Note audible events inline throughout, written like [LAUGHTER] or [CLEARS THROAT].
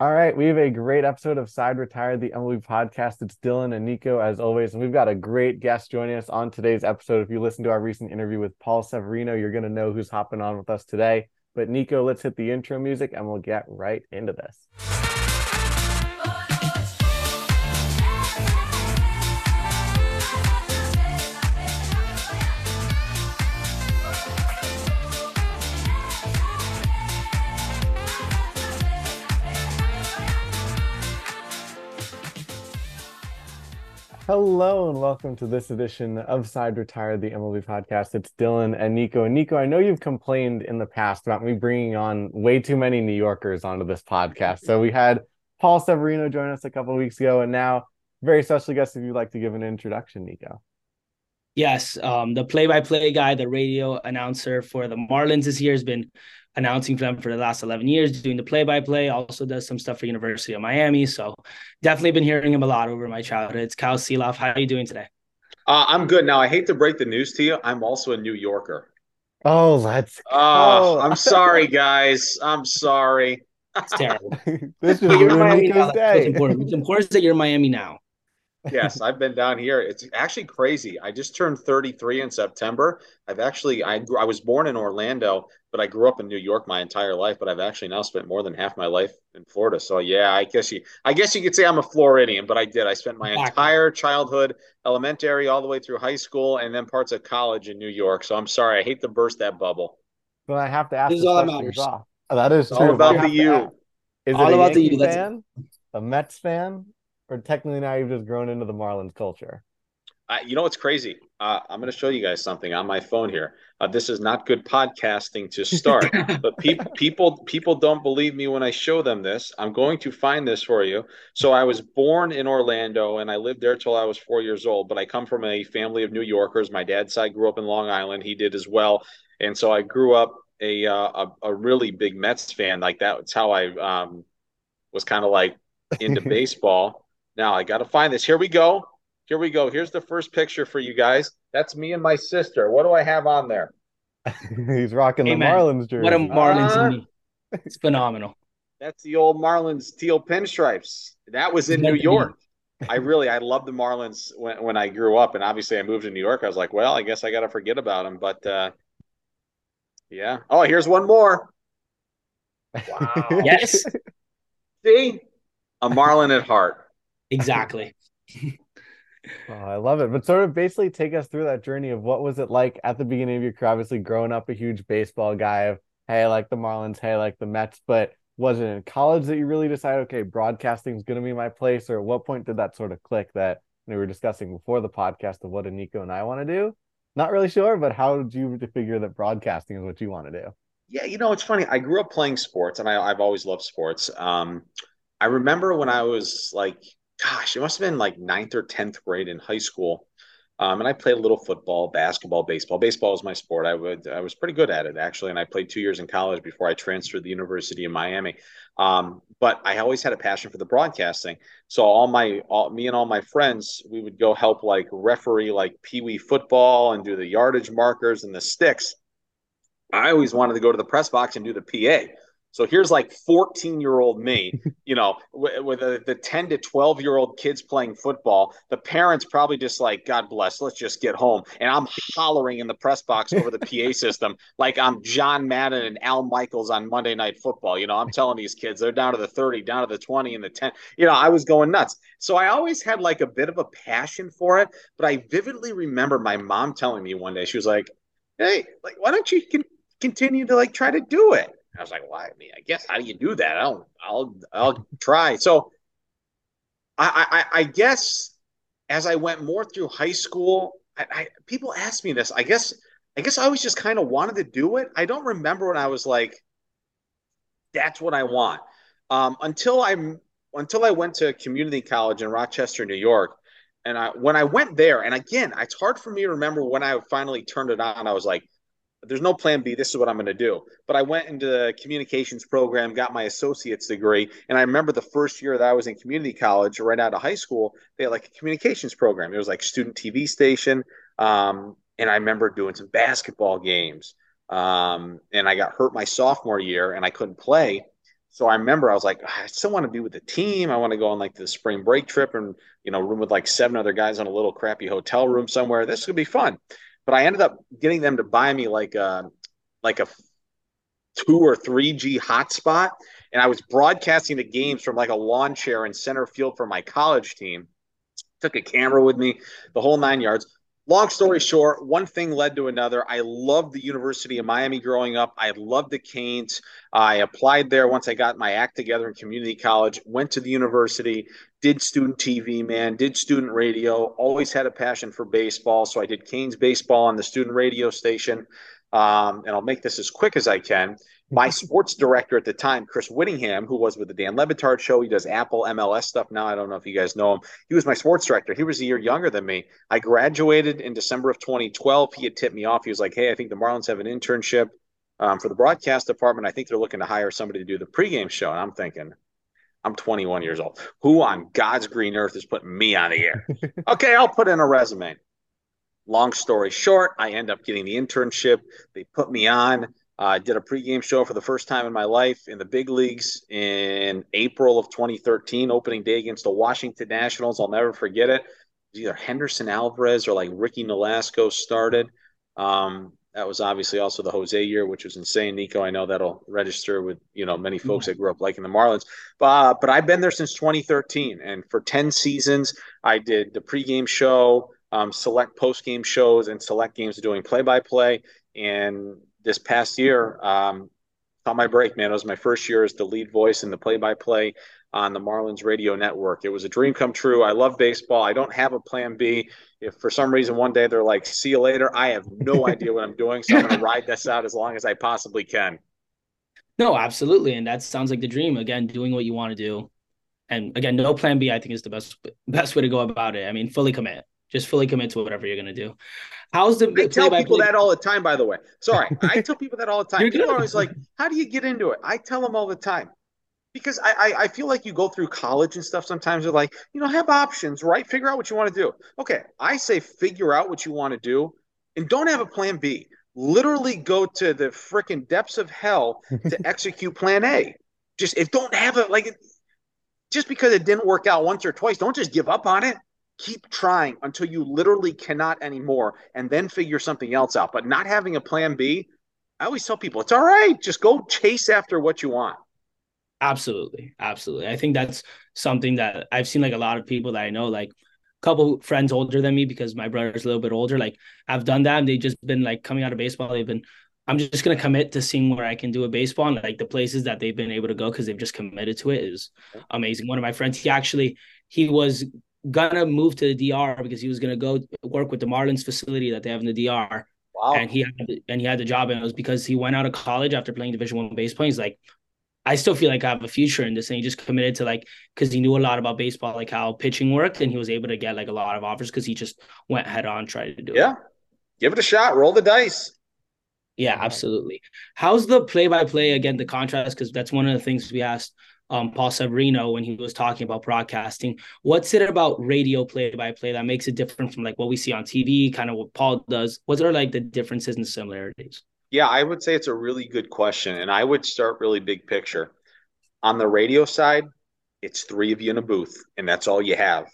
All right, we have a great episode of Side Retired, the MLB podcast. It's Dylan and Nico as always, and we've got a great guest joining us on today's episode. If you listen to our recent interview with Paul Severino, you're going to know who's hopping on with us today. But Nico, let's hit the intro music and we'll get right into this. Hello and welcome to this edition of Side Retired, the MLB podcast. It's Dylan and Nico. And Nico, I know you've complained in the past about me bringing on way too many New Yorkers onto this podcast. So we had Paul Severino join us a couple weeks ago, and now very special guest. If you'd like to give an introduction, Nico. Yes, um, the play-by-play guy, the radio announcer for the Marlins this year has been announcing for them for the last 11 years, doing the play by play, also does some stuff for University of Miami. So definitely been hearing him a lot over my childhood. It's Kyle Sielaff. How are you doing today? Uh, I'm good. Now, I hate to break the news to you. I'm also a New Yorker. Oh, let's. Oh, I'm [LAUGHS] sorry, guys. I'm sorry. It's terrible. [LAUGHS] this is Nico's day. It's important. it's important that you're in Miami now yes, I've been down here. It's actually crazy. I just turned 33 in September. I've actually I I was born in Orlando, but I grew up in New York my entire life. But I've actually now spent more than half my life in Florida. So yeah, I guess you I guess you could say I'm a Floridian, but I did. I spent my entire childhood, elementary, all the way through high school, and then parts of college in New York. So I'm sorry. I hate to burst that bubble. But I have to ask. This is all that matters. Off. That is true. All about the U. Is it all it about the U. Fan? A Mets fan? Or technically now you've just grown into the Marlins culture? Uh, you know what's crazy? Uh, I'm going to show you guys something on my phone here. Uh, this is not good podcasting to start, [LAUGHS] but pe- people people don't believe me when I show them this. I'm going to find this for you. So I was born in Orlando and I lived there till I was four years old. But I come from a family of New Yorkers. My dad's side grew up in Long Island. He did as well, and so I grew up a uh, a, a, really big Mets fan. Like that's how I um, was kind of like into [LAUGHS] baseball. Now I got to find this. Here we go. Here we go. Here's the first picture for you guys. That's me and my sister. What do I have on there? [LAUGHS] He's rocking hey, the man. Marlins jersey. What a Marlins uh, It's phenomenal. That's the old Marlins teal pinstripes. That was in New York. I [LAUGHS] really I loved the Marlins when, when I grew up, and obviously I moved to New York. I was like, well, I guess I got to forget about them. But uh, yeah. Oh, here's one more. [LAUGHS] Wow. yes. See, a Marlin at heart. Exactly. [LAUGHS] oh, I love it. But sort of basically take us through that journey of what was it like at the beginning of your career, obviously growing up a huge baseball guy of hey, I like the Marlins, hey, I like the Mets, but was it in college that you really decided, okay, broadcasting is going to be my place? Or at what point did that sort of click that we were discussing before the podcast of what a Nico and I want to do? Not really sure, but how did you figure that broadcasting is what you want to do? Yeah, you know, it's funny. I grew up playing sports and I, have always loved sports. Um, I remember when I was like gosh, it must have been like ninth or 10th grade in high school. Um, and I played a little football, basketball, baseball. Baseball was my sport. I would, I was pretty good at it actually. And I played two years in college before I transferred to the University of Miami. Um, but I always had a passion for the broadcasting. So all my, all, me and all my friends, we would go help like referee, like Pee Wee football and do the yardage markers and the sticks. I always wanted to go to the press box and do the PA. So here's like 14 year old me, you know, [LAUGHS] with, with a, the 10 to 12 year old kids playing football. The parents probably just like, God bless, let's just get home. And I'm hollering in the press box over the PA [LAUGHS] system like I'm John Madden and Al Michaels on Monday Night Football. You know, I'm telling these kids they're down to the 30, down to the 20, and the 10. You know, I was going nuts. So I always had like a bit of a passion for it. But I vividly remember my mom telling me one day, she was like, Hey, like, why don't you con- continue to like try to do it? I was like, "Why? I mean, I guess how do you do that? I'll, I'll, I'll try." So, I, I, I guess as I went more through high school, I, I people asked me this. I guess, I guess I always just kind of wanted to do it. I don't remember when I was like, "That's what I want," um, until I'm until I went to community college in Rochester, New York. And I, when I went there, and again, it's hard for me to remember when I finally turned it on. I was like, there's no plan B. This is what I'm going to do. But I went into the communications program, got my associate's degree. And I remember the first year that I was in community college, right out of high school, they had like a communications program. It was like student TV station. Um, and I remember doing some basketball games. Um, and I got hurt my sophomore year and I couldn't play. So I remember I was like, I still want to be with the team. I want to go on like the spring break trip and you know room with like seven other guys on a little crappy hotel room somewhere. This would be fun. But I ended up getting them to buy me like a like a two or three G hotspot, and I was broadcasting the games from like a lawn chair in center field for my college team. Took a camera with me, the whole nine yards long story short, one thing led to another. I loved the University of Miami growing up. I loved the Canes. I applied there once I got my act together in community college, went to the university, did student TV, man, did student radio, always had a passion for baseball. So I did Canes baseball on the student radio station. Um, and I'll make this as quick as I can my sports director at the time, Chris Wittyngham, who was with the Dan Le Batard show, he does Apple MLS stuff now. I don't know if you guys know him. He was my sports director. He was a year younger than me. I graduated in December of 2012. He had tipped me off. He was like, "Hey, I think the Marlins have an internship um, for the broadcast department. I think they're looking to hire somebody to do the pregame show." And I'm thinking, I'm 21 years old. Who on God's green earth is putting me on the air? [LAUGHS] okay, I'll put in a resume. Long story short, I end up getting the internship. They put me on. I did a pregame show for the first time in my life in the big leagues in April of 2013, opening day against the Washington Nationals. I'll never forget it. it either Henderson Alvarez or like Ricky Nolasco started. Um, that was obviously also the Jose year, which was insane. Nico, I know that'll register with you know many folks that grew up liking the Marlins. But uh, but I've been there since 2013, and for 10 seasons, I did the pregame show, um, select postgame shows, and select games doing play by play. And this past year, um, caught my break, man. It was my first year as the lead voice in the play-by-play on the Marlins radio network. It was a dream come true. I love baseball. I don't have a plan B. If for some reason one day they're like, "See you later," I have no [LAUGHS] idea what I'm doing, so I'm going to ride this out as long as I possibly can. No, absolutely, and that sounds like the dream. Again, doing what you want to do, and again, no plan B. I think is the best best way to go about it. I mean, fully commit. Just fully commit to whatever you're going to do. How's the? I tell people that all the time. By the way, sorry, [LAUGHS] I tell people that all the time. You're people good. are always like, "How do you get into it?" I tell them all the time because I, I, I feel like you go through college and stuff. Sometimes they're like, you know, have options, right? Figure out what you want to do. Okay, I say figure out what you want to do, and don't have a plan B. Literally go to the freaking depths of hell to [LAUGHS] execute plan A. Just if don't have it like just because it didn't work out once or twice, don't just give up on it keep trying until you literally cannot anymore and then figure something else out. But not having a plan B, I always tell people it's all right. Just go chase after what you want. Absolutely. Absolutely. I think that's something that I've seen like a lot of people that I know, like a couple friends older than me because my brother's a little bit older, like I've done that and they've just been like coming out of baseball. They've been I'm just gonna commit to seeing where I can do a baseball and like the places that they've been able to go because they've just committed to it is amazing. One of my friends, he actually he was gonna move to the DR because he was gonna go work with the Marlins facility that they have in the DR. Wow. And he had and he had the job, and it was because he went out of college after playing Division One baseball. He's like, I still feel like I have a future in this, and he just committed to like because he knew a lot about baseball, like how pitching worked, and he was able to get like a lot of offers because he just went head on, tried to do yeah. it. Yeah, give it a shot, roll the dice. Yeah, absolutely. How's the play by play again? The contrast because that's one of the things we asked um, Paul Severino when he was talking about broadcasting. What's it about radio play by play that makes it different from like what we see on TV, kind of what Paul does? What are like the differences and similarities? Yeah, I would say it's a really good question. And I would start really big picture. On the radio side, it's three of you in a booth, and that's all you have.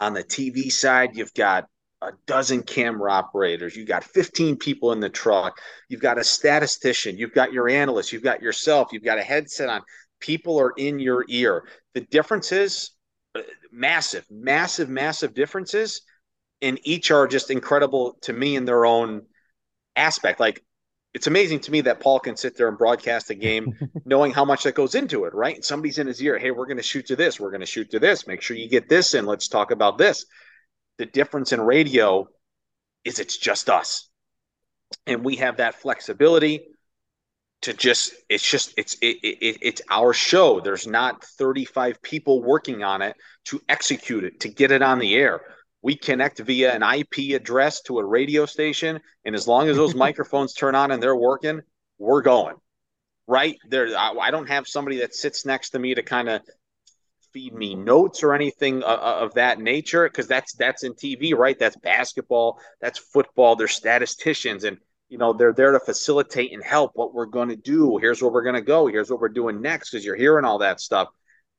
On the TV side, you've got a dozen camera operators, you've got 15 people in the truck, you've got a statistician, you've got your analyst, you've got yourself, you've got a headset on people are in your ear. The differences, uh, massive, massive, massive differences, and each are just incredible to me in their own aspect. Like it's amazing to me that Paul can sit there and broadcast a game [LAUGHS] knowing how much that goes into it, right? And somebody's in his ear, hey, we're going to shoot to this, we're going to shoot to this. Make sure you get this in. Let's talk about this. The difference in radio is it's just us. And we have that flexibility to just it's just it's it, it, it's our show. There's not 35 people working on it to execute it to get it on the air. We connect via an ip address to a radio station and as long as those [LAUGHS] microphones turn on and they're working we're going. Right there I, I don't have somebody that sits next to me to kind of feed me notes or anything uh, of that nature because that's that's in tv right? That's basketball that's football there's statisticians and you know they're there to facilitate and help what we're going to do. Here's where we're going to go. Here's what we're doing next because you're hearing all that stuff.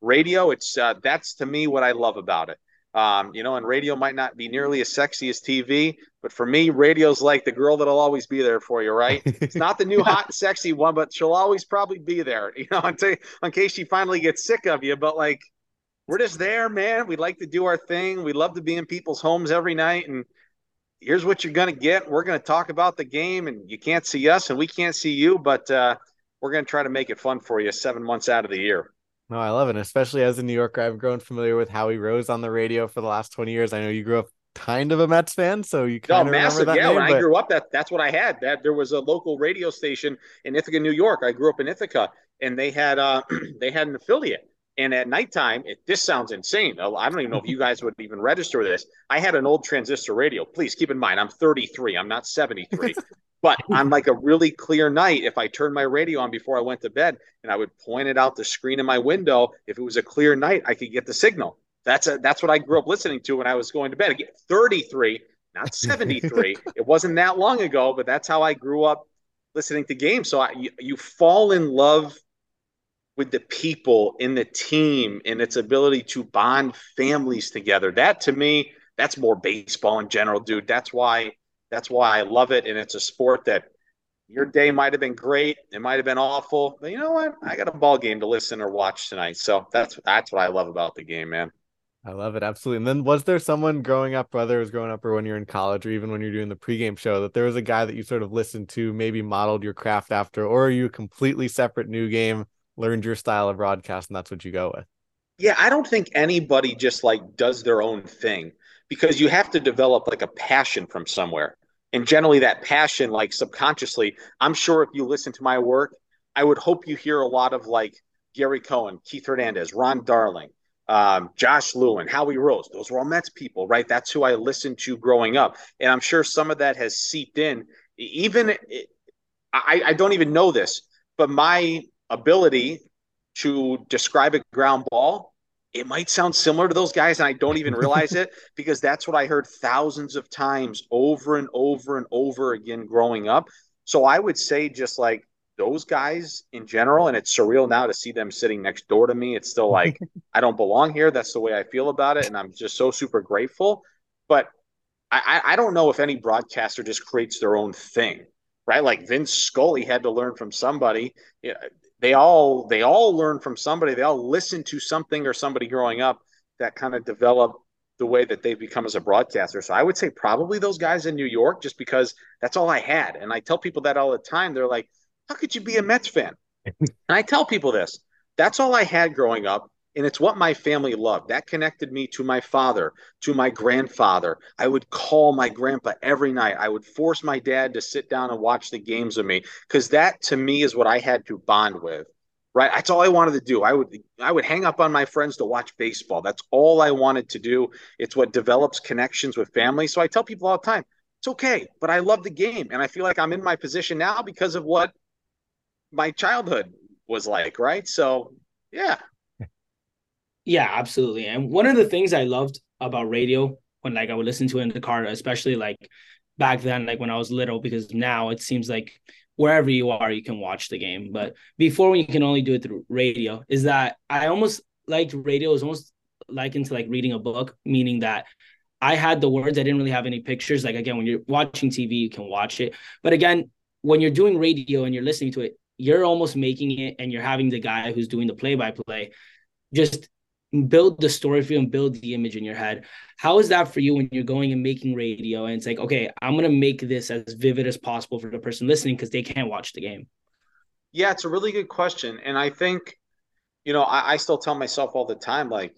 Radio it's uh, that's to me what i love about it. Um, you know and radio might not be nearly as sexy as tv but for me radio's like the girl that'll always be there for you right? It's not the new [LAUGHS] hot and sexy one but she'll always probably be there [LAUGHS] you know until, in case she finally gets sick of you but like we're just there man. We like to do our thing. We love to be in people's homes every night and here's what you're going to get. We're going to talk about the game, and you can't see us, and we can't see you, but uh, we're going to try to make it fun for you seven months out of the year. No, I love it, especially as a New Yorker. I've grown familiar with Howie Rose on the radio for the last 20 years. I know you grew up kind of a Mets fan, so you kind no, of massive. That yeah, name, when but... I grew up, that that's what I had. That there was a local radio station in Ithaca, New York. I grew up in Ithaca, and they had uh [CLEARS THROAT] they had an affiliate, and at nighttime, it, this sounds insane. I don't even know if you [LAUGHS] guys would even register this. I had an old transistor radio. Please keep in mind, I'm 33. I'm not 73. [LAUGHS] but on like a really clear night, if I turned my radio on before I went to bed and I would point it out the screen in my window, if it was a clear night, I could get the signal. That's a, that's what I grew up listening to when I was going to bed. Again, 33, not 73. [LAUGHS] it wasn't that long ago, but that's how I grew up listening to games. So I, you, you fall in love with the people in the team and its ability to bond families together. That to me, that's more baseball in general, dude. That's why that's why I love it. And it's a sport that your day might have been great, it might have been awful, but you know what? I got a ball game to listen or watch tonight. So that's that's what I love about the game, man. I love it absolutely. And then was there someone growing up, whether it was growing up or when you're in college, or even when you're doing the pregame show, that there was a guy that you sort of listened to, maybe modeled your craft after, or are you a completely separate new game? Learned your style of broadcast and that's what you go with. Yeah, I don't think anybody just like does their own thing because you have to develop like a passion from somewhere. And generally that passion like subconsciously, I'm sure if you listen to my work, I would hope you hear a lot of like Gary Cohen, Keith Hernandez, Ron Darling, um, Josh Lewin, Howie Rose. Those were all Mets people, right? That's who I listened to growing up. And I'm sure some of that has seeped in. Even I, I don't even know this, but my ability to describe a ground ball, it might sound similar to those guys, and I don't even realize it [LAUGHS] because that's what I heard thousands of times over and over and over again growing up. So I would say, just like those guys in general, and it's surreal now to see them sitting next door to me. It's still like, [LAUGHS] I don't belong here. That's the way I feel about it. And I'm just so super grateful. But I, I don't know if any broadcaster just creates their own thing, right? Like Vince Scully had to learn from somebody they all they all learn from somebody. They all listen to something or somebody growing up that kind of develop the way that they've become as a broadcaster. So i would say probably those guys in new york just because that's all i had. And i tell people that all the time. They're like how could you be a mets fan? [LAUGHS] And i tell people this that's all i had growing up and it's what my family loved. That connected me to my father, to my grandfather. I would call my grandpa every night. I would force my dad to sit down and watch the games with me because that to me is what I had to bond with. Right? That's all I wanted to do. I would I would hang up on my friends to watch baseball. That's all I wanted to do. It's what develops connections with family. So I tell people all the time, it's okay, but I love the game and I feel like I'm in my position now because of what my childhood was like, right? So, yeah, yeah, absolutely. And one of the things I loved about radio when like I would listen to it in the car, especially like back then, like when I was little, because now it seems like wherever you are, you can watch the game. But before you can only do it through radio, is that I almost liked radio is almost like into like reading a book, meaning that I had the words, I didn't really have any pictures. Like again, when you're watching TV, you can watch it. But again, when you're doing radio and you're listening to it, you're almost making it and you're having the guy who's doing the play by play just build the story for you and build the image in your head. How is that for you when you're going and making radio and it's like, okay, I'm gonna make this as vivid as possible for the person listening because they can't watch the game? Yeah, it's a really good question. And I think, you know, I, I still tell myself all the time, like,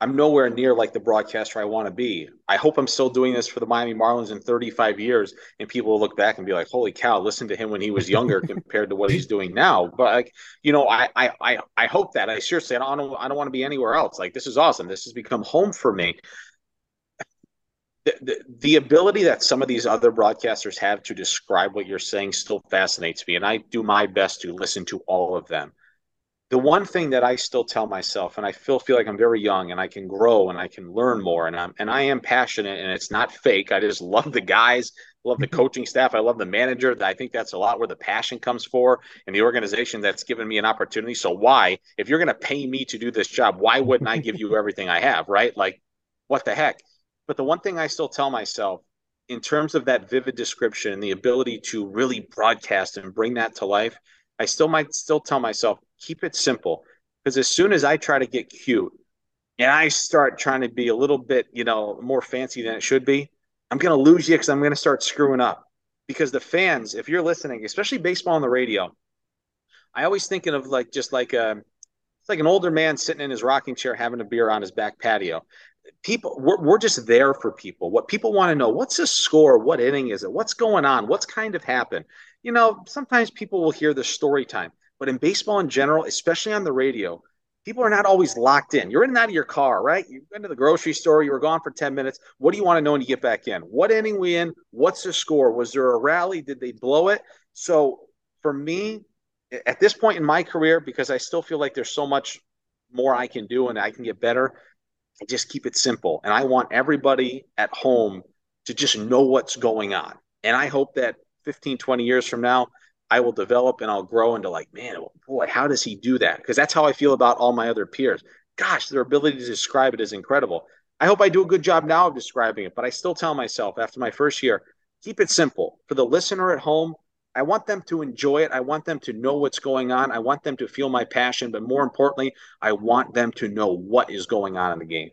I'm nowhere near like the broadcaster I want to be. I hope I'm still doing this for the Miami Marlins in 35 years, and people will look back and be like, "Holy cow! Listen to him when he was younger compared to what he's doing now." But like, you know, I I I, I hope that. I seriously, I don't I don't want to be anywhere else. Like, this is awesome. This has become home for me. The, the, the ability that some of these other broadcasters have to describe what you're saying still fascinates me, and I do my best to listen to all of them the one thing that I still tell myself, and I feel feel like I'm very young and I can grow and I can learn more, and I'm and I am passionate and it's not fake. I just [LAUGHS] love the guys, love the mm-hmm. coaching staff, I love the manager. I think that's a lot where the passion comes for, and the organization that's given me an opportunity. So why, if you're going to pay me to do this job, why wouldn't I give you [LAUGHS] everything I have, right? Like, what the heck? But the one thing I still tell myself, in terms of that vivid description and the ability to really broadcast and bring that to life, I still might still tell myself keep it simple because as soon as I try to get cute and I start trying to be a little bit, you know, more fancy than it should be, I'm going to lose you because I'm going to start screwing up. Because the fans, if you're listening, especially baseball on the radio, I always thinking of like just like a, um, it's like an older man sitting in his rocking chair having a beer on his back patio. People, we're, we're just there for people. What people want to know, what's the score? What inning is it? What's going on? What's kind of happened? You know, sometimes people will hear the story time. But in baseball in general, especially on the radio, people are not always locked in. You're in and out of your car, right? You've been to the grocery store, you were gone for 10 minutes. What do you want to know when you get back in? What inning we in? What's the score? Was there a rally? Did they blow it? So for me, at this point in my career, because I still feel like there's so much more I can do and I can get better, I just keep it simple. And I want everybody at home to just know what's going on. And I hope that 15, 20 years from now, I will develop and I'll grow into like, man, oh, boy, how does he do that? Because that's how I feel about all my other peers. Gosh, their ability to describe it is incredible. I hope I do a good job now of describing it, but I still tell myself after my first year, keep it simple. For the listener at home, I want them to enjoy it. I want them to know what's going on. I want them to feel my passion, but more importantly, I want them to know what is going on in the game.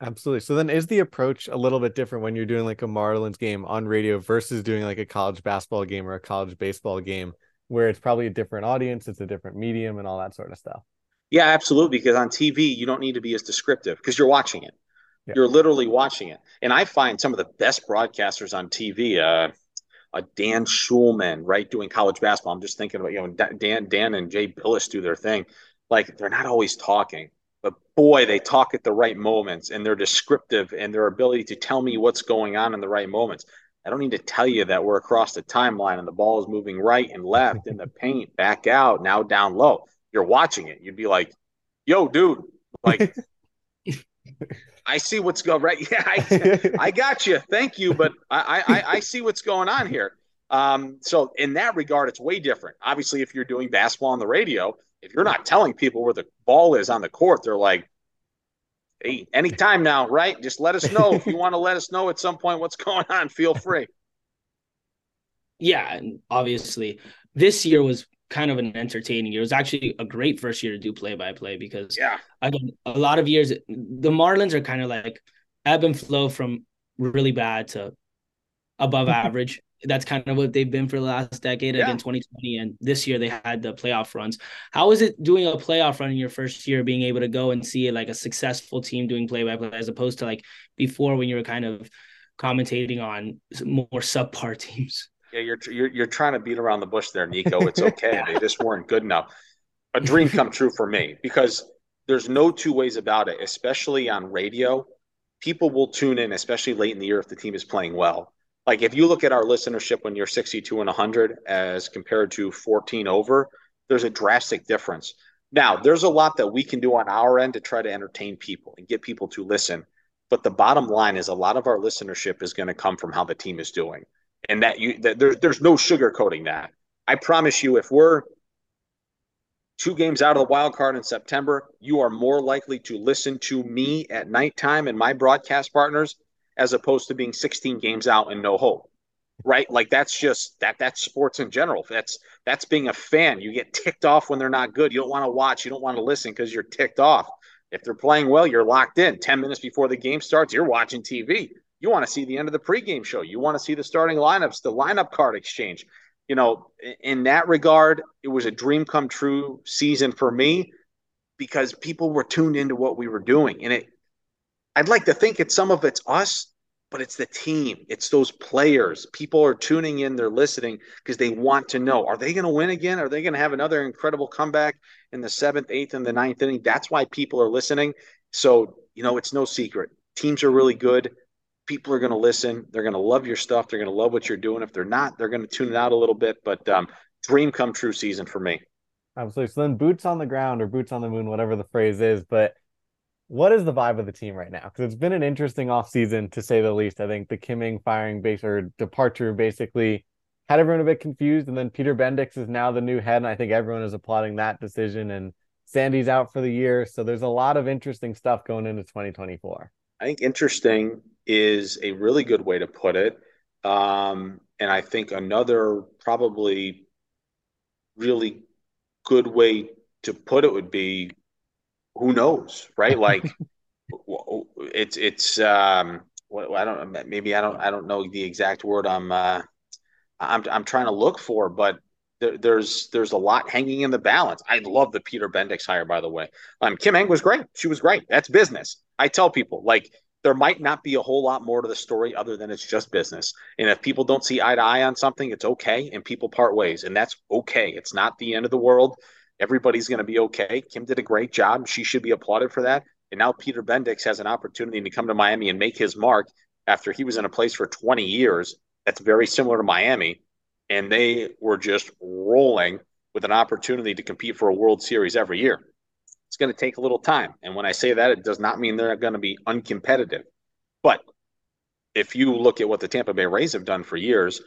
Absolutely. So then is the approach a little bit different when you're doing like a Marlins game on radio versus doing like a college basketball game or a college baseball game where it's probably a different audience, it's a different medium and all that sort of stuff? Yeah, absolutely. Because on TV, you don't need to be as descriptive because you're watching it. Yeah. You're literally watching it. And I find some of the best broadcasters on TV, uh, a Dan Shulman, right, doing college basketball. I'm just thinking about, you know, Dan, Dan and Jay Bilas do their thing. Like they're not always talking but boy, they talk at the right moments and they're descriptive and their ability to tell me what's going on in the right moments. I don't need to tell you that we're across the timeline and the ball is moving right and left in the paint, back out, now down low. You're watching it. You'd be like, yo, dude, like, [LAUGHS] I see what's going right. [LAUGHS] Yeah, I, [LAUGHS] I got you. Thank you. But I, I, I see what's going on here. Um, so in that regard, it's way different. Obviously, if you're doing basketball on the radio, if you're not telling people where the ball is on the court, they're like, hey, anytime now, right? Just let us know if you want to let us know at some point what's [LAUGHS] going on. Feel free. Yeah, and obviously, this year was kind of an entertaining year. It was actually a great first year to do play by play because yeah, again, a lot of years the Marlins are kind of like ebb and flow from really bad to above [LAUGHS] average that's kind of what they've been for the last decade yeah. again 2020 and this year they had the playoff runs. How is it doing a playoff run in your first year being able to go and see like a successful team doing play by play as opposed to like before when you were kind of commentating on more subpar [LAUGHS] teams? Yeah you're you're, you're trying to beat around the bush there nico. It's [LAUGHS] okay. They just weren't good enough. A dream come true for me because there's no two ways about it especially on radio. People will tune in especially late in the year if the team is playing well like if you look at our listenership when you're 62 and 100 as compared to 14 over, there's a drastic difference. Now, there's a lot that we can do on our end to try to entertain people and get people to listen. But the bottom line is a lot of our listenership is going to come from how the team is doing. And that you that there, there's no sugarcoating that. I promise you, if we're two games out of the wild card in September, you are more likely to listen to me at nighttime and my broadcast partners as opposed to being 16 games out and no hope right? Like that's just that that's sports in general. That's that's being a fan. You get ticked off when they're not good. You don't want to watch. You don't want to listen because you're ticked off. If they're playing well you're locked in. 10 minutes before the game starts you're watching tv you want to see the end of the pregame show. You want to see the starting lineups the lineup card exchange. You know in that regard it was a dream come true season for me because people were tuned into what we were doing and it I'd like to think it's some of it's us, but it's the team. It's those players. People are tuning in, they're listening because they want to know are they going to win again? Are they going to have another incredible comeback in the seventh, eighth, and the ninth inning? That's why people are listening. So, you know, it's no secret. Teams are really good. People are going to listen. They're going to love your stuff. They're going to love what you're doing. If they're not, they're going to tune it out a little bit. But um, dream come true season for me. Absolutely. So then boots on the ground or boots on the moon, whatever the phrase is, but what is the vibe of the team right now? Because it's been an interesting offseason to say the least. I think the Kim Ng firing base or departure basically had everyone a bit confused. And then Peter Bendix is now the new head. And I think everyone is applauding that decision. And Sandy's out for the year. So there's a lot of interesting stuff going into 2024. I think interesting is a really good way to put it. Um, and I think another probably really good way to put it would be who knows, right? Like [LAUGHS] it's it's um I don't maybe I don't I don't know the exact word I'm uh I'm I'm trying to look for, but there, there's there's a lot hanging in the balance. I love the Peter Bendix hire, by the way. Um, Kim Ng was great. She was great. That's business. I tell people like there might not be a whole lot more to the story other than it's just business. And if people don't see eye to eye on something, it's okay, and people part ways, and that's okay. It's not the end of the world. Everybody's going to be okay. Kim did a great job. She should be applauded for that. And now Peter Bendix has an opportunity to come to Miami and make his mark after he was in a place for 20 years that's very similar to Miami. And they were just rolling with an opportunity to compete for a World Series every year. It's going to take a little time. And when I say that, it does not mean they're going to be uncompetitive. But if you look at what the Tampa Bay Rays have done for years,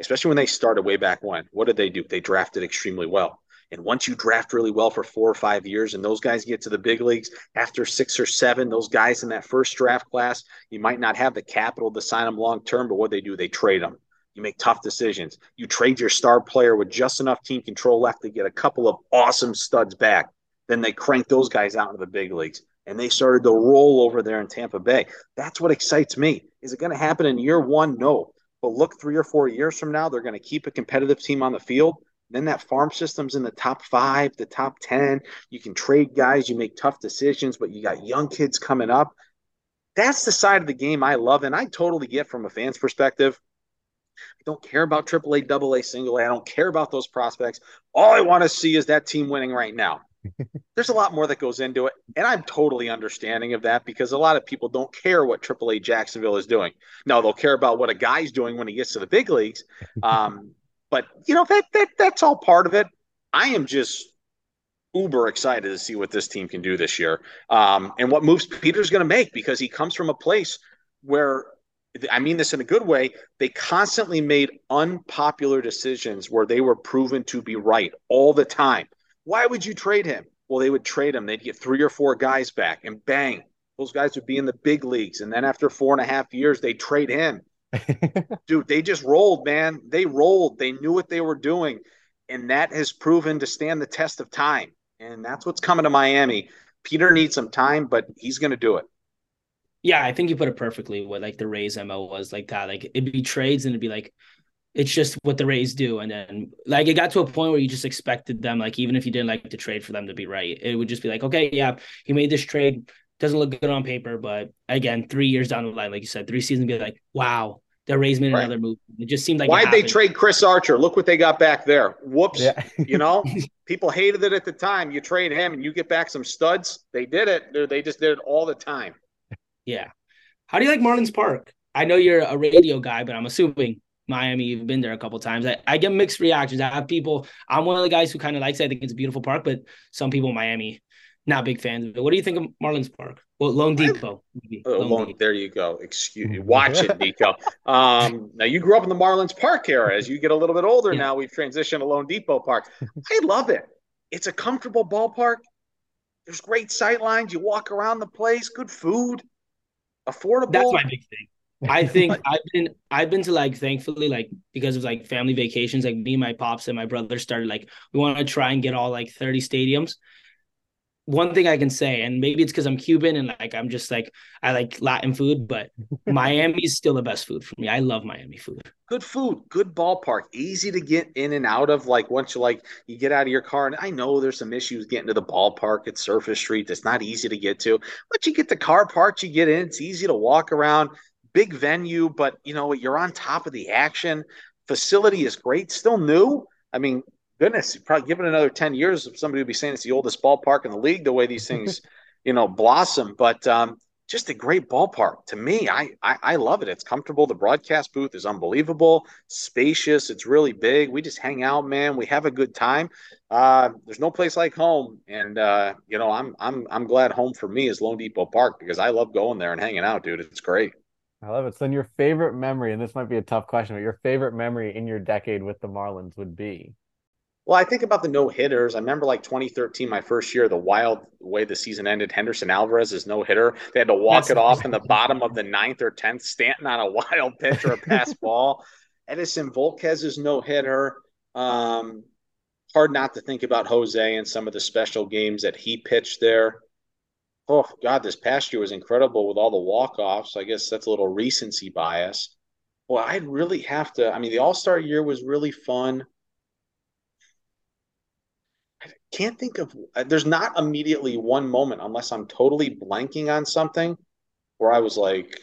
especially when they started way back when, what did they do? They drafted extremely well. And once you draft really well for four or five years and those guys get to the big leagues after six or seven, those guys in that first draft class, you might not have the capital to sign them long term, but what they do, they trade them. You make tough decisions. You trade your star player with just enough team control left to get a couple of awesome studs back. Then they crank those guys out into the big leagues. And they started to roll over there in Tampa Bay. That's what excites me. Is it going to happen in year one? No. But look, three or four years from now, they're going to keep a competitive team on the field then that farm system's in the top five, the top 10. You can trade guys, you make tough decisions, but you got young kids coming up. That's the side of the game I love. And I totally get from a fan's perspective. I don't care about AAA, AA, single A. I don't care about those prospects. All I want to see is that team winning right now. [LAUGHS] There's a lot more that goes into it. And I'm totally understanding of that because a lot of people don't care what AAA Jacksonville is doing. No, they'll care about what a guy's doing when he gets to the big leagues. [LAUGHS] Um, but you know that that that's all part of it. I am just uber excited to see what this team can do this year, um, and what moves Peter's going to make because he comes from a place where I mean this in a good way. They constantly made unpopular decisions where they were proven to be right all the time. Why would you trade him? Well, they would trade him. They'd get three or four guys back, and bang, those guys would be in the big leagues. And then after four and a half years, they trade him. [LAUGHS] Dude, they just rolled, man. They rolled. They knew what they were doing. And that has proven to stand the test of time. And that's what's coming to Miami. Peter needs some time, but he's going to do it. Yeah, I think you put it perfectly. What like the Rays MO was like that. Like it'd be trades and it'd be like, it's just what the Rays do. And then like it got to a point where you just expected them, like even if you didn't like to trade for them to be right, it would just be like, okay, yeah, he made this trade. Doesn't look good on paper, but again, three years down the line, like you said, three seasons, be like, wow, the Rays made right. another move. It just seemed like why'd they trade Chris Archer? Look what they got back there. Whoops. Yeah. you know, [LAUGHS] people hated it at the time. You trade him and you get back some studs. They did it. They just did it all the time. Yeah. How do you like Marlins Park? I know you're a radio guy, but I'm assuming Miami, you've been there a couple times. I, I get mixed reactions. I have people, I'm one of the guys who kind of likes it. I think it's a beautiful park, but some people in Miami not big fans of it. What do you think of Marlins Park? Well, loanDepot. Uh, Lone, Depot. There you go. Excuse me. [LAUGHS] Watch it, Nico. Um, now you grew up in the Marlins Park era. As you get a little bit older, yeah. now we've transitioned to loanDepot Park. I love it. It's a comfortable ballpark. There's great sight lines. You walk around the place. Good food. Affordable. That's my big thing. I [LAUGHS] think I've been I've been to like thankfully like because of like family vacations like me my pops and my brother started like we want to try and get all like 30 stadiums one thing I can say, and maybe it's because I'm Cuban and like I'm just like I like Latin food, but [LAUGHS] Miami's still the best food for me. I love Miami food. Good food, good ballpark, easy to get in and out of. Like once you like you get out of your car, and I know there's some issues getting to the ballpark at Surface Street. That's not easy to get to. But you get the car parked, you get in. It's easy to walk around. Big venue, but you know you're on top of the action. Facility is great, still new. I mean, goodness, probably given another 10 years, somebody would be saying it's the oldest ballpark in the league, the way these [LAUGHS] things, you know, blossom. But um, just a great ballpark to me. I, I, I love it. It's comfortable. The broadcast booth is unbelievable, spacious. It's really big. We just hang out, man. We have a good time. Uh, there's no place like home, and uh, you know I'm I'm I'm glad home for me is loanDepot Park because I love going there and hanging out, dude. It's great. I love it. So then your favorite memory, and this might be a tough question, but your favorite memory in your decade with the Marlins would be? Well, I think about the no hitters. I remember like 2013, my first year, the wild way the season ended. Henderson Alvarez is no hitter. They had to walk That's it off in the bottom of the ninth or tenth, Stanton on a [LAUGHS] wild pitch or a pass [LAUGHS] ball. Edinson Volquez is no hitter. Um, hard not to think about Jose and some of the special games that he pitched there. Oh God, this past year was incredible with all the walk offs. I guess that's a little recency bias. Well, I'd really have to. I mean, the All Star year was really fun can't think of uh, there's not immediately one moment unless I'm totally blanking on something where I was like,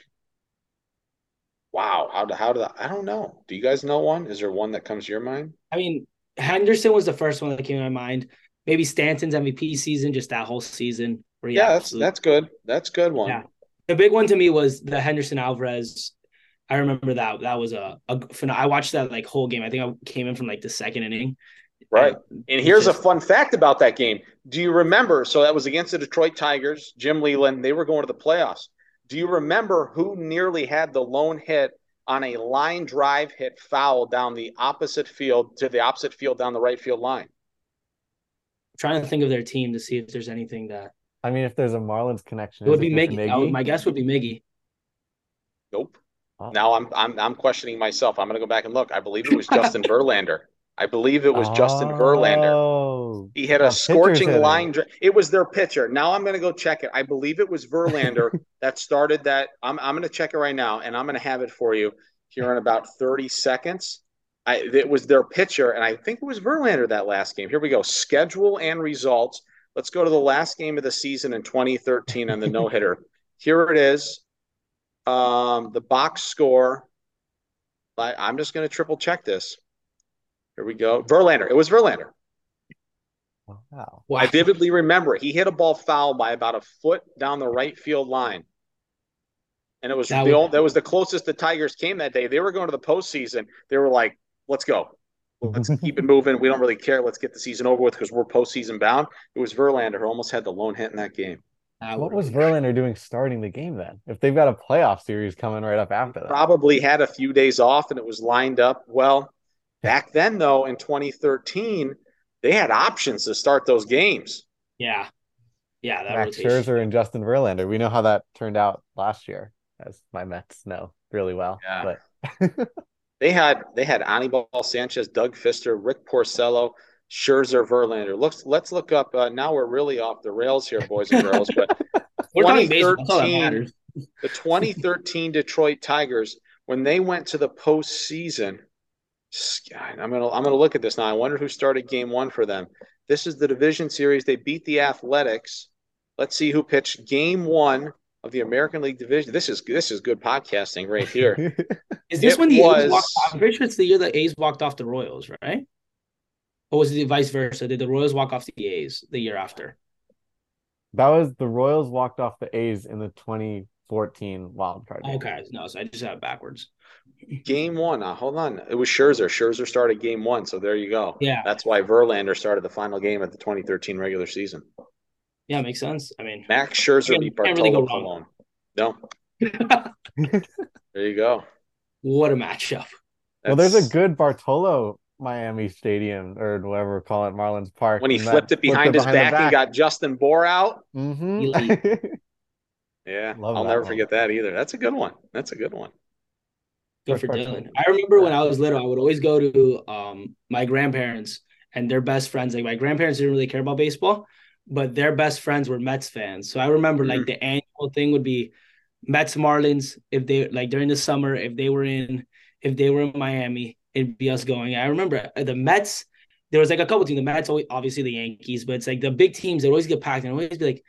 wow, how do how did I, I don't know. Do you guys know one? Is there one that comes to your mind? I mean, Henderson was the first one that came to my mind. Maybe Stanton's MVP season, just that whole season. yeah, that's that's good. That's good one. Yeah. The big one to me was the Henderson Alvarez. I remember that that was a, a I watched that like whole game. I think I came in from like the second inning Right. And here's a fun fact about that game. Do you remember? So that was against the Detroit Tigers, Jim Leyland. They were going to the playoffs. Do you remember who nearly had the lone hit on a line drive hit foul down the opposite field to the opposite field down the right field line? I'm trying to think of their team to see if there's anything that. I mean, if there's a Marlins connection, it would be Miggy. Miggy? my guess would be Miggy. Nope. Now I'm I'm I'm questioning myself. I'm going to go back and look. I believe it was [LAUGHS] Justin Verlander. I believe it was oh, Justin Verlander. He had a scorching line. It was their pitcher. Now I'm going to go check it. I believe it was Verlander [LAUGHS] that started that. I'm, I'm going to check it right now, and I'm going to have it for you here in about 30 seconds. I, it was their pitcher, and I think it was Verlander that last game. Here we go. Schedule and results. Let's go to the last game of the season in 2013 on the [LAUGHS] no hitter. Here it is. Um, the box score. I, I'm just going to triple check this. Here we go. Verlander. It was Verlander. Wow. I vividly remember he hit a ball foul by about a foot down the right field line. And it was that the old, that was the closest the Tigers came that day. They were going to the postseason. They were like, let's go. Let's [LAUGHS] keep it moving. We don't really care. Let's get the season over with because we're postseason bound. It was Verlander who almost had the lone hit in that game. What was Verlander doing starting the game then? If they've got a playoff series coming right up after that, probably had a few days off and it was lined up well. Back then, though, in 2013, they had options to start those games. Yeah. Yeah. That Max rotation. Scherzer and Justin Verlander. We know how that turned out last year, as my Mets know really well. Yeah. But [LAUGHS] they had they had Anibal Sanchez, Doug Fister, Rick Porcello, Scherzer, Verlander. Looks let's look up. Uh, now we're really off the rails here, boys and girls. But [LAUGHS] 2013, the 2013 Detroit Tigers, when they went to the postseason, I'm gonna I'm gonna look at this now. I wonder who started game one for them. This is the division series. They beat the Athletics. Let's see who pitched game one of the American League division. This is this is good podcasting right here. [LAUGHS] is this it when the was... A's walked off? I'm pretty sure it's the year the A's walked off the Royals, right? Or was it vice versa? Did the Royals walk off the A's the year after? That was the Royals walked off the A's in the 2014 wild card. Okay, no, so I just have it backwards. Game one. Uh, hold on. It was Scherzer. Scherzer started game one. So there you go. Yeah. That's why Verlander started the final game of the 2013 regular season. Yeah, makes sense. I mean, Max Scherzer beat Bartolo really Colon. No. [LAUGHS] there you go. What a matchup. That's... Well, there's a good Bartolo Miami Stadium or whatever we call it, Marlins Park. When he flipped it behind flipped his behind back, back, and got Justin Bour out. Mm-hmm. [LAUGHS] yeah, Love I'll never one. forget that either. That's a good one. That's a good one. Good for Dylan. I remember when I was little, I would always go to um, my grandparents and their best friends. Like my grandparents didn't really care about baseball, but their best friends were Mets fans. So I remember mm-hmm. like the annual thing would be Mets Marlins if they like during the summer if they were in if they were in Miami it'd be us going. I remember uh, the Mets. There was like a couple teams. The Mets, always, obviously the Yankees, but it's like the big teams. They always get packed and always be like,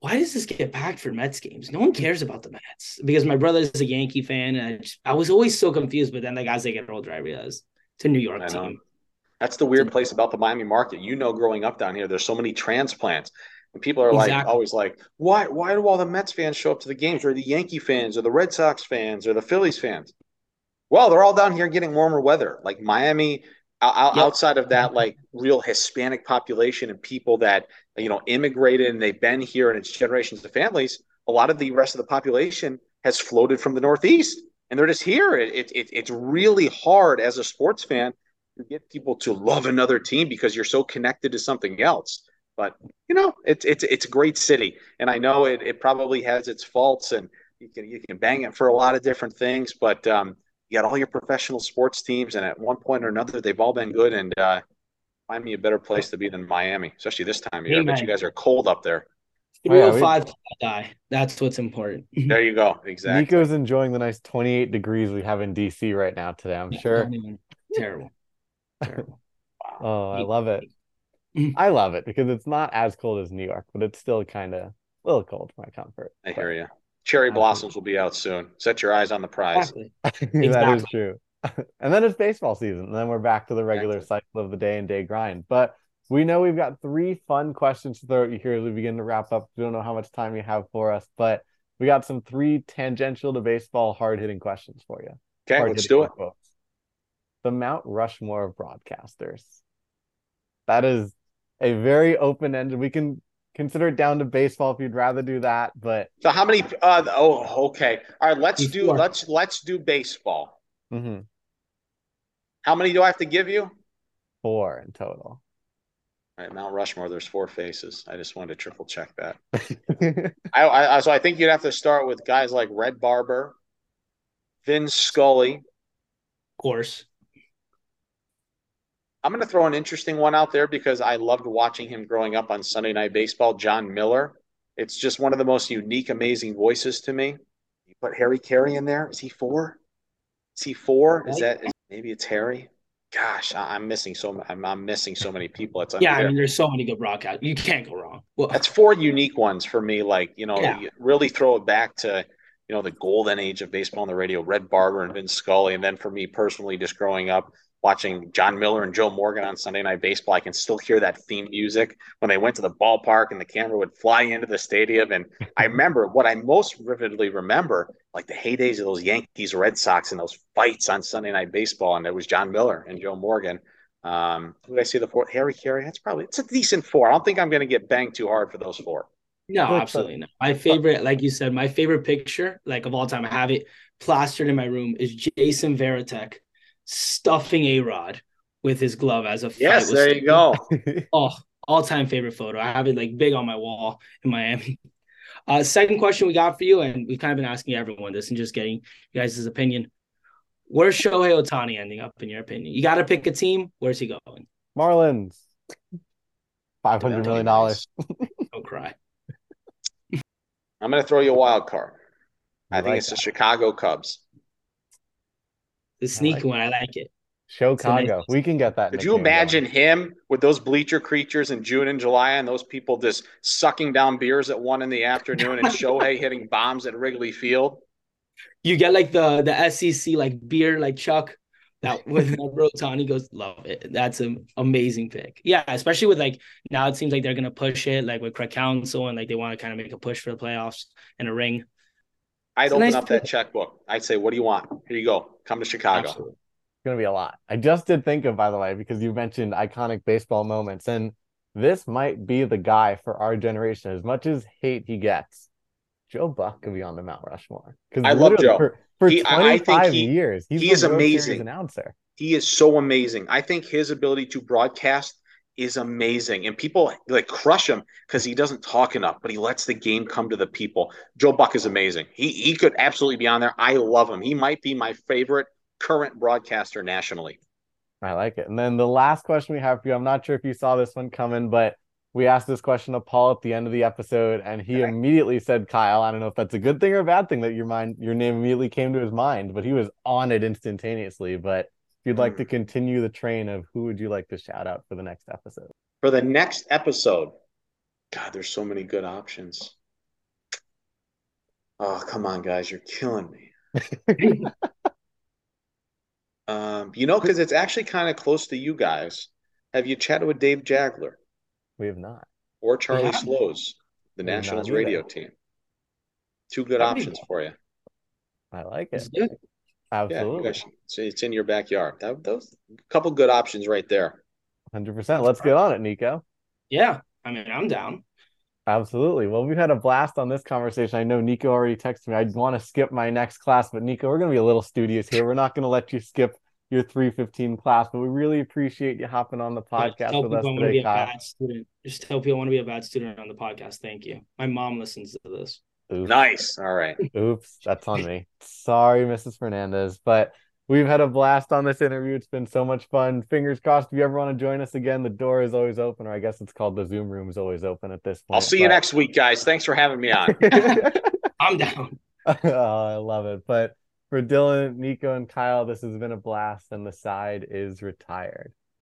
why does this get packed for Mets games? No one cares about the Mets because my brother is a Yankee fan, and I, just, I was always so confused. But then, like as they get older, I realized it's a New York team. That's the weird place about the Miami market. You know, growing up down here, there's so many transplants. And people are like always like, why why do all the Mets fans show up to the games, or the Yankee fans, or the Red Sox fans, or the Phillies fans? Well, they're all down here getting warmer weather. Like Miami, o- o- Yep. outside of that, like real Hispanic population and people that you know immigrated and they've been here and it's generations of families. A lot of the rest of the population has floated from the Northeast, and they're just here. It, it, it it's really hard as a sports fan to get people to love another team because you're so connected to something else. But you know, it's it's it's a great city, and I know it it probably has its faults, and you can you can bang it for a lot of different things. But um, you got all your professional sports teams, and at one point or another, they've all been good. And uh, find me a better place to be than Miami, especially this time of year. I bet Amen. you guys are cold up there. Oh, oh, yeah, we- 305 till die. That's what's important. [LAUGHS] There you go. Exactly. Nico's enjoying the nice 28 degrees we have in DC right now today. I'm sure. Not even- Terrible. Terrible. [LAUGHS] Oh, I love it. [LAUGHS] I love it because it's not as cold as New York, but it's still kind of a little cold for my comfort. I hear you. Cherry blossoms will be out soon. Set your eyes on the prize. Exactly. that is Exactly. true. [LAUGHS] and then it's baseball season, and then we're back to the regular Exactly. cycle of the day and day grind. But we know we've got three fun questions to throw at you here as we begin to wrap up. We don't know how much time you have for us, but we got some three tangential to baseball hard hitting questions for you. Okay, let's do it. Quotes. The Mount Rushmore of broadcasters. That is a very open ended. We can consider it down to baseball if you'd rather do that, but So how many? Uh, oh, okay. All right. Let's do let's let's do baseball. mhm, How many do I have to give you? four in total. All right, Mount Rushmore. There's four faces. I just wanted to triple check that. [LAUGHS] I, I I- so I think you'd have to start with guys like Red Barber, Vin Scully. Of course. I'm going to throw an interesting one out there because I loved watching him growing up on Sunday Night Baseball. Jon Miller. It's just one of the most unique, amazing voices to me. You put Harry Caray in there. Is he four? Is he four? Is that is, maybe it's Harry? Gosh, I, I'm missing so I'm, I'm missing so many people. It's Yeah, I mean, there's so many good broadcasts. You can't go wrong. Well, That's four unique ones for me. Like, you know, Yeah. you really throw it back to, you know, the golden age of baseball on the radio, Red Barber and Vince Scully. And then for me personally, just growing up watching Jon Miller and Joe Morgan on Sunday Night Baseball, I can still hear that theme music when they went to the ballpark and the camera would fly into the stadium. And I [LAUGHS] remember what I most vividly remember, like the heydays of those Yankees Red Sox and those fights on Sunday Night Baseball. And it was Jon Miller and Joe Morgan. Um, who did I say the fourth? Harry Caray. That's probably it's a decent four. I don't think I'm going to get banged too hard for those four. no, absolutely not. My favorite, like you said, my favorite picture, like of all time, I have it plastered in my room, is Jason Varitek stuffing A Rod with his glove as a fight Yes, was there you go. [LAUGHS] Oh, all time favorite photo. I have it like big on my wall in Miami. Uh, second question we got for you, and we've kind of been asking everyone this and just getting you guys' opinion. Where's Shohei Ohtani ending up in your opinion? You got to pick a team. Where's he going? Marlins. Five hundred million dollars. Don't cry. I'm going to throw you a wild card. I I think like it's the. Chicago Cubs. The sneaky like one. I like it. Chicago. We can get that. Could you nickname going. imagine him with those bleacher creatures in June and July and those people just sucking down beers at one in the afternoon and [LAUGHS] Shohei hitting bombs at Wrigley Field? You get like the the SEC like beer like Chuck that [LAUGHS] with Ohtani goes love it. That's an amazing pick. Yeah, especially with like now it seems like they're gonna push it like with Craig Counsell and like they want to kind of make a push for the playoffs and a ring. I'd open nice up that checkbook. I'd say, what do you want? Here you go. Come to Chicago. Absolutely. It's gonna be a lot. I just did think of, by the way, because you mentioned iconic baseball moments, and this might be the guy for our generation. As much as hate he gets, Joe Buck could be on the Mount Rushmore. Because I love Joe. For, for He- I- I think 25 he- years, he's he is amazing. announcer. He is so amazing. I think his ability to broadcast is amazing. And people like crush him because he doesn't talk enough, but he lets the game come to the people. Joe Buck is amazing. He he could absolutely be on there. I love him. He might be my favorite current broadcaster nationally. I like it. And then the last question we have for you, I'm not sure if you saw this one coming, but we asked this question to Paul at the end of the episode, and he Okay. immediately said Kyle. I don't know if that's a good thing or a bad thing that your mind, your name immediately came to his mind, but he was on it instantaneously. But if you'd like to continue the train of who would you like to shout out for the next episode? For the next episode, God, there's so many good options. Oh, come on, guys, you're killing me. [LAUGHS] Um, you know, because it's actually kind of close to you guys. Have you chatted with Dave Jageler? We have not. or Charlie Yeah. Slowes, the Did not Nationals do that. radio team. Two good That'd options for you. I like It's it. Good. Yeah, you Absolutely. it's, it's in your backyard. That, those couple good options right there. 100%. Let's get on it, Nico. Yeah. I mean, I'm down. Absolutely. Well, we've had a blast on this conversation. I know Nico already texted me. I want to skip my next class, but Nico, we're going to be a little studious here. We're not going to let you skip your 315 class, but we really appreciate you hopping on the podcast tell with people us want to be today, a Kyle. bad student. Just tell people I want to be a bad student on the podcast. Thank you. My mom listens to this. Oops. Nice. All right. Oops, that's on me. Sorry, Mrs. Fernandez, but we've had a blast on this interview. It's been so much fun. Fingers crossed. If you ever want to join us again, the door is always open, or I guess it's called the Zoom room is always open at this point. I'll see you next week, guys. Thanks for having me on. [LAUGHS] [LAUGHS] I'm down. [LAUGHS] oh, I love it. But for Dylan, Nico, and Kyle, this has been a blast, and the side is retired.